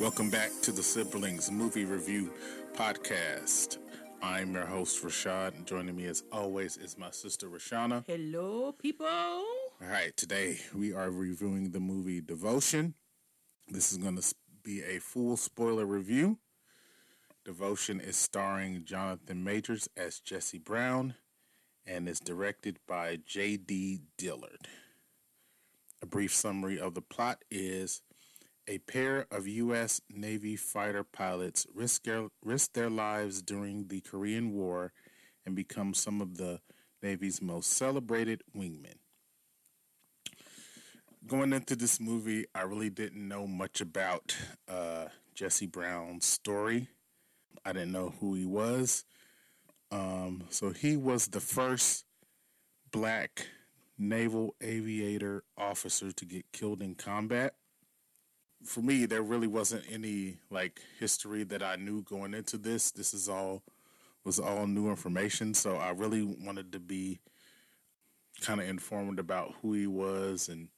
Welcome back to the Siblings Movie Review Podcast. I'm your host, Rashad, and joining me as always is my sister, Richauna. Hello, people. All right, today we are reviewing the movie Devotion. This is going to be a full spoiler review. Devotion is starring Jonathan Majors as Jesse Brown and is directed by J.D. Dillard. A brief summary of the plot is a pair of U.S. Navy fighter pilots risk their, their lives during the Korean War and become some of the Navy's most celebrated wingmen. Going into this movie, I really didn't know much about uh, Jesse Brown's story. I didn't know who he was. Um, so he was the first black naval aviator officer to get killed in combat for me, there really wasn't any like history that I knew going into this. This is all was all new information, so I really wanted to be kind of informed about who he was and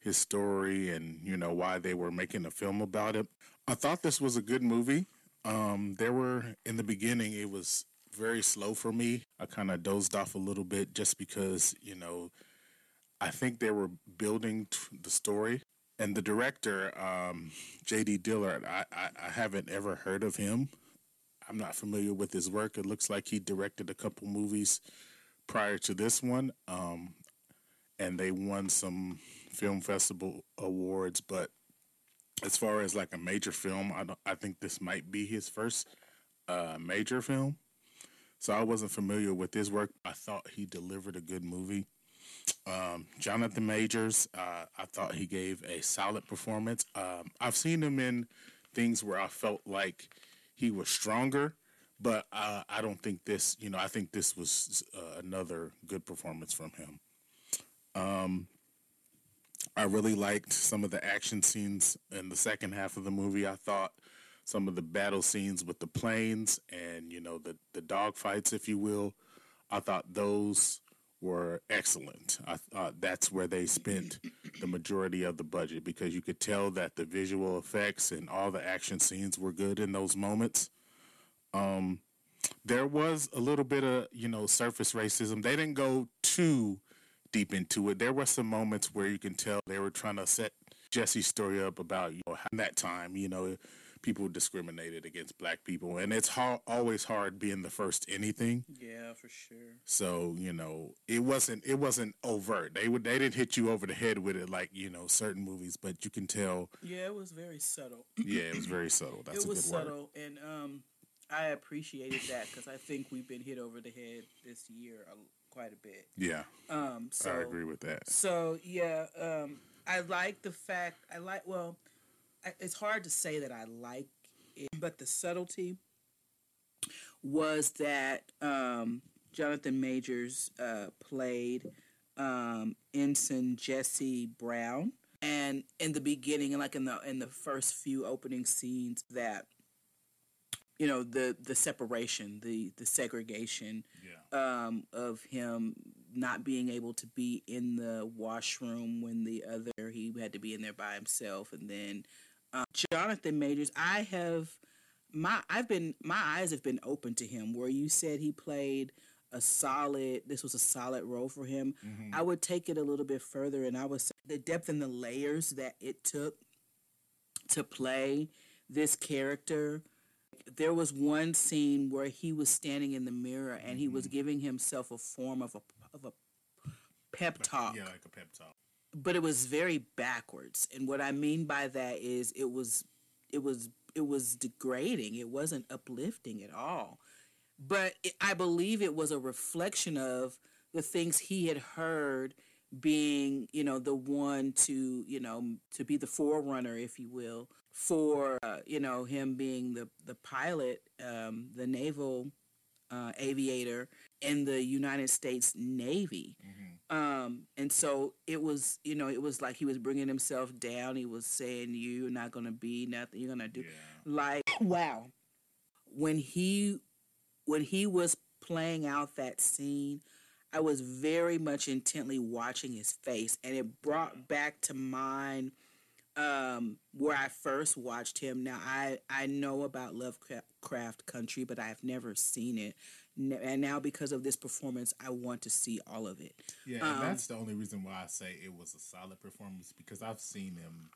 his story and you know why they were making a film about it. I thought this was a good movie. Um, there were in the beginning it was very slow for me. I kind of dozed off a little bit just because you know I think they were building the story and the director, um, J.D. Dillard, I, I, I, haven't ever heard of him. I'm not familiar with his work. It looks like he directed a couple movies prior to this one, um, and they won some film festival awards. But as far as like a major film, I, I think this might be his first uh, major film. So I wasn't familiar with his work. I thought he delivered a good movie. Um, Jonathan Majors, uh, I thought he gave a solid performance. Um, I've seen him in things where I felt like he was stronger, but uh, I don't think this, you know, I think this was uh, another good performance from him. Um, I really liked some of the action scenes in the second half of the movie. I thought some of the battle scenes with the planes and, you know, the, the dog fights, if you will, I thought those were excellent. I thought that's where they spent the majority of the budget because you could tell that the visual effects and all the action scenes were good in those moments. Um, there was a little bit of you know surface racism. They didn't go too deep into it. There were some moments where you can tell they were trying to set Jesse's story up about you know that time you know people discriminated against black people, and it's ha- always hard being the first anything. Yeah, for sure. So you know, it wasn't it wasn't overt. They would they didn't hit you over the head with it like you know certain movies, but you can tell. Yeah, it was very subtle. yeah, it was very subtle. That's it was subtle, word. and um, I appreciated that because I think we've been hit over the head this year quite a bit. Yeah. Um. So I agree with that. So yeah. Um. I like the fact. I like well it's hard to say that I like it, but the subtlety was that um, Jonathan Majors uh, played um, Ensign Jesse Brown, and in the beginning, like in the in the first few opening scenes, that you know the the separation, the the segregation yeah. um, of him not being able to be in the washroom when the other he had to be in there by himself, and then um, Jonathan Majors, I have my I've been my eyes have been open to him. Where you said he played a solid, this was a solid role for him. Mm-hmm. I would take it a little bit further, and I would say the depth and the layers that it took to play this character. There was one scene where he was standing in the mirror and he was mm-hmm. giving himself a form of a of a pep talk. Yeah, like a pep talk but it was very backwards. And what I mean by that is it was it was it was degrading. It wasn't uplifting at all. But it, I believe it was a reflection of the things he had heard being, you know, the one to, you know, to be the forerunner, if you will, for, uh, you know, him being the the pilot, um, the naval uh, aviator in the United States Navy. Mm-hmm. Um, and so it was, you know, it was like he was bringing himself down. He was saying, "You're not going to be nothing. You're going to do." Yeah. Like, wow. When he when he was playing out that scene, I was very much intently watching his face, and it brought back to mind um, where I first watched him. Now I I know about Lovecraft Country, but I've never seen it. And now because of this performance, I want to see all of it. Yeah, and um, that's the only reason why I say it was a solid performance because I've seen him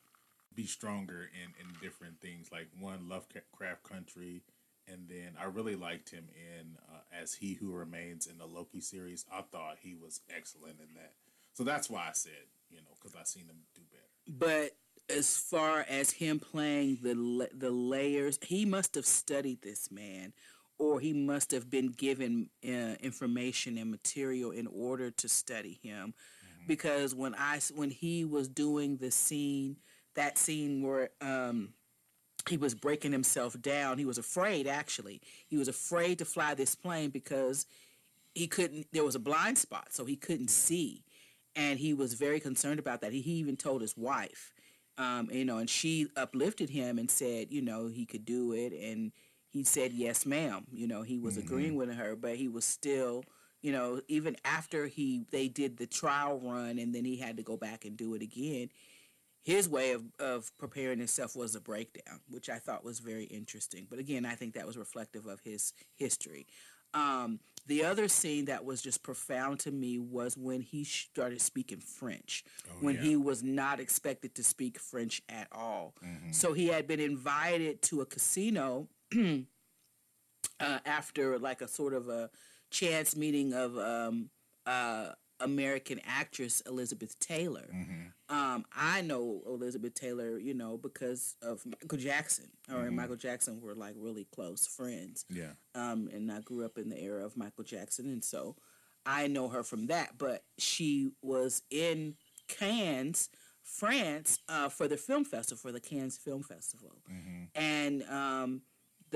be stronger in in different things. Like one Lovecraft Country, and then I really liked him in uh, as He Who Remains in the Loki series. I thought he was excellent in that. So that's why I said you know because I've seen him do better. But as far as him playing the the layers, he must have studied this man, or he must have been given uh, information and material in order to study him. Mm-hmm. Because when I when he was doing the scene, that scene where um, he was breaking himself down, he was afraid. Actually, he was afraid to fly this plane because he couldn't. There was a blind spot, so he couldn't see, and he was very concerned about that. He, he even told his wife um, you know, and she uplifted him and said, you know, he could do it, and he said, yes, ma'am. You know, he was mm-hmm. agreeing with her, but he was still, you know, even after he they did the trial run, and then he had to go back and do it again. His way of, of preparing himself was a breakdown, which I thought was very interesting. But again, I think that was reflective of his history. Um, the other scene that was just profound to me was when he started speaking French, oh, when yeah. he was not expected to speak French at all. Mm-hmm. So he had been invited to a casino uh, after like a sort of a chance meeting of um, uh, American actress Elizabeth Taylor. Mm-hmm. Um, I know Elizabeth Taylor, you know, because of Michael Jackson. Her mm-hmm. and Michael Jackson were like really close friends. Yeah. Um, and I grew up in the era of Michael Jackson, and so I know her from that. But she was in Cannes, France, uh, for the film festival, for the Cannes Film Festival, mm-hmm. and. Um,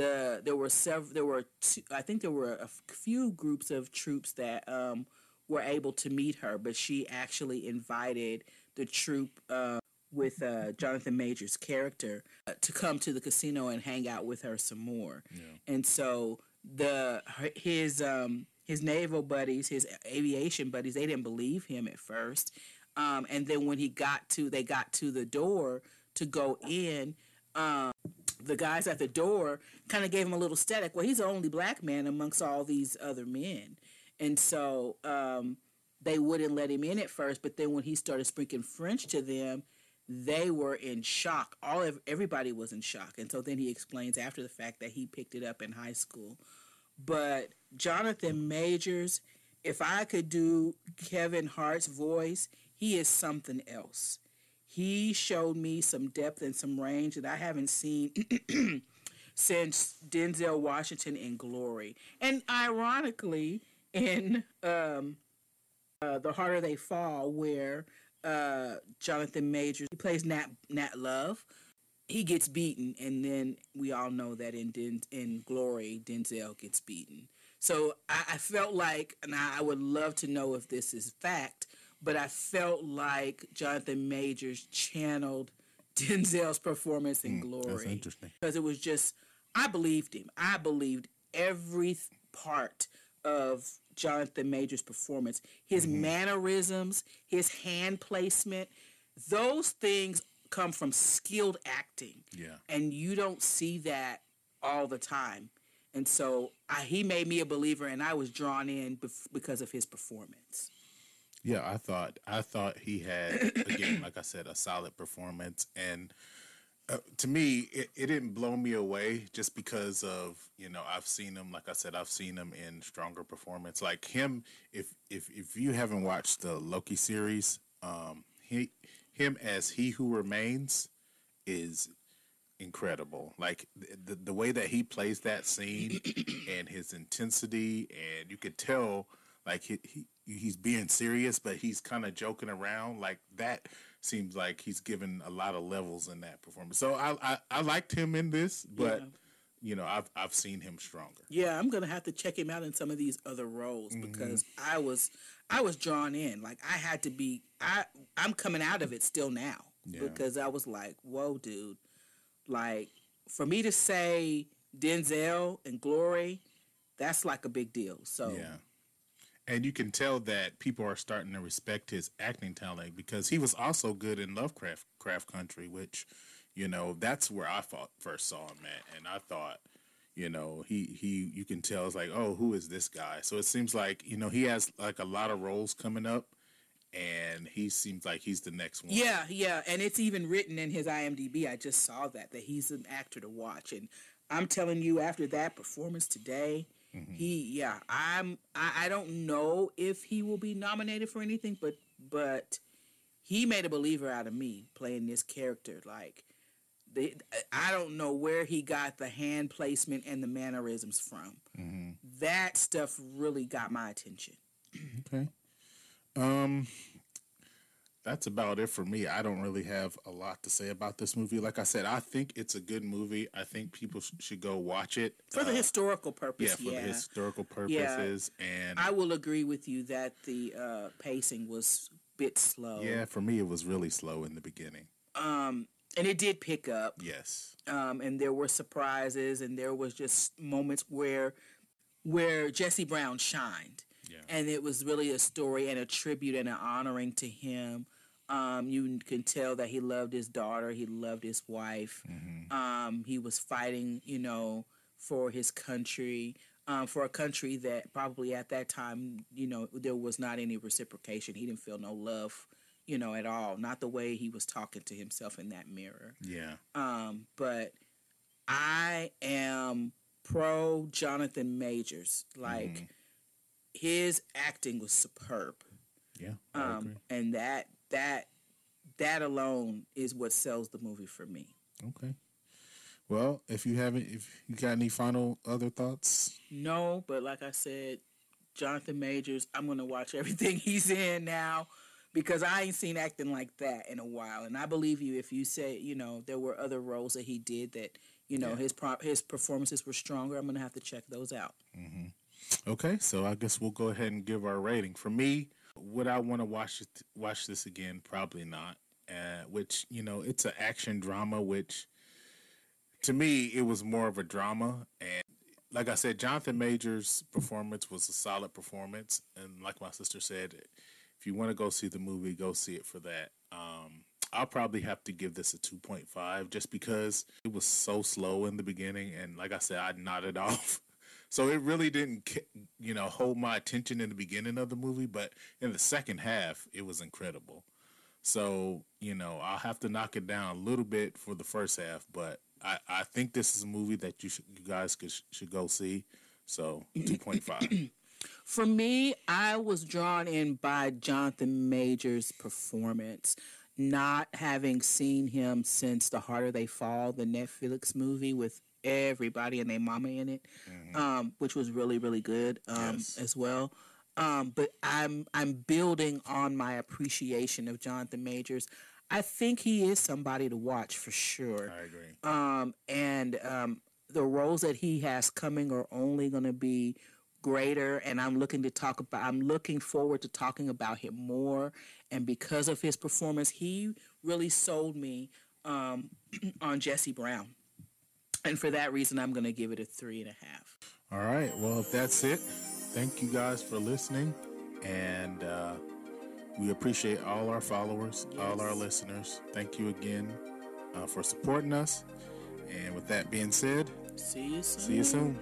the there were several there were two, I think there were a few groups of troops that um, were able to meet her, but she actually invited the troop uh, with uh, Jonathan Majors' character uh, to come to the casino and hang out with her some more. Yeah. And so the his um, his naval buddies, his aviation buddies, they didn't believe him at first. Um, and then when he got to, they got to the door to go in. Um, the guys at the door kind of gave him a little static. Well, he's the only black man amongst all these other men. And so um, they wouldn't let him in at first, but then when he started speaking French to them, they were in shock. All of everybody was in shock. And so then he explains after the fact that he picked it up in high school. But Jonathan Majors, if I could do Kevin Hart's voice, he is something else. He showed me some depth and some range that I haven't seen since Denzel Washington in Glory. And ironically, in um, uh, The Harder They Fall, where uh, Jonathan Majors he plays Nat Nat Love. He gets beaten, and then we all know that in Den- in Glory, Denzel gets beaten. So I, I felt like, and I would love to know if this is fact, but I felt like Jonathan Majors channeled Denzel's performance in mm, Glory. That's interesting because it was just I believed him. I believed every part of Jonathan Major's performance. His mm-hmm. mannerisms, his hand placement, those things come from skilled acting. Yeah. And you don't see that all the time. And so I, he made me a believer, and I was drawn in bef- because of his performance. Yeah, I thought I thought he had again, like I said, a solid performance, and uh, to me, it, it didn't blow me away just because of you know I've seen him. Like I said, I've seen him in stronger performance. Like him, if if if you haven't watched the Loki series, um, he him as he who remains is incredible. Like the the way that he plays that scene and his intensity, and you could tell like he, he he's being serious, but he's kind of joking around. Like that seems like he's given a lot of levels in that performance. So I I, I liked him in this, but. Yeah. You know, I've I've seen him stronger. Yeah, I'm gonna have to check him out in some of these other roles mm-hmm. because I was I was drawn in. Like I had to be I I'm coming out of it still now yeah. because I was like, whoa, dude. Like for me to say Denzel and Glory, that's like a big deal. So yeah. And you can tell that people are starting to respect his acting talent because he was also good in Lovecraft Craft Country, which you know that's where I thought, first saw him at, and I thought. You know, he he. You can tell it's like, oh, who is this guy? So it seems like you know he has like a lot of roles coming up, and he seems like he's the next one. Yeah, yeah, and it's even written in his IMDb. I just saw that that he's an actor to watch, and I'm telling you, after that performance today, mm-hmm. he yeah, I'm I, I don't know if he will be nominated for anything, but but he made a believer out of me playing this character. Like, the, I don't know where he got the hand placement and the mannerisms from. Mm-hmm. That stuff really got my attention. Okay. Um, that's about it for me. I don't really have a lot to say about this movie. Like I said, I think it's a good movie. I think people sh- should go watch it for the uh, historical purpose. Yeah, for yeah. the historical purposes. Yeah. And I will agree with you that the uh, pacing was a bit slow. Yeah, for me, it was really slow in the beginning. Um, and it did pick up. Yes. Um, and there were surprises, and there was just moments where where Jesse Brown shined and it was really a story and a tribute and an honoring to him. Um, you can tell that he loved his daughter, he loved his wife. Mm-hmm. Um, he was fighting, you know, for his country, um, for a country that probably at that time, you know, there was not any reciprocation. He didn't feel no love, you know, at all. Not the way he was talking to himself in that mirror. Yeah. Um, but I am pro Jonathan Majors, like. Mm-hmm his acting was superb. Yeah. Um, and that that that alone is what sells the movie for me. Okay. Well, if you haven't, if you got any final other thoughts? No, but like I said, Jonathan Majors, I'm gonna watch everything he's in now because I ain't seen acting like that in a while. And I believe you if you say, you know, there were other roles that he did that, you know, yeah. his pro- his performances were stronger. I'm gonna have to check those out. Mm-hmm. Okay, so I guess we'll go ahead and give our rating. For me, would I want to watch it, watch this again? Probably not. Uh, which you know, it's an action drama. Which to me, it was more of a drama. And like I said, Jonathan Majors' performance was a solid performance. And like my sister said, if you want to go see the movie, go see it for that. Um, I'll probably have to give this a 2.5 just because it was so slow in the beginning. And like I said, I nodded off so it really didn't, you know, hold my attention in the beginning of the movie, but in the second half, it was incredible. So you know, I'll have to knock it down a little bit for the first half, but I, I think this is a movie that you you guys could, should go see. So two point five. For me, I was drawn in by Jonathan Majors' performance, not having seen him since The Harder They Fall, the Netflix movie with everybody and their mama in it, mm-hmm. um, which was really really good um, yes. as well. Um, but I'm I'm building on my appreciation of Jonathan Majors. I think he is somebody to watch for sure. I agree. Um, and um, the roles that he has coming are only going to be greater and I'm looking to talk about I'm looking forward to talking about him more and because of his performance he really sold me um, on Jesse Brown and for that reason, I'm going to give it a three and a half. All right. Well, if that's it, thank you guys for listening. And uh, we appreciate all our followers, yes. all our listeners. Thank you again uh, for supporting us. And with that being said, see you soon. See you soon.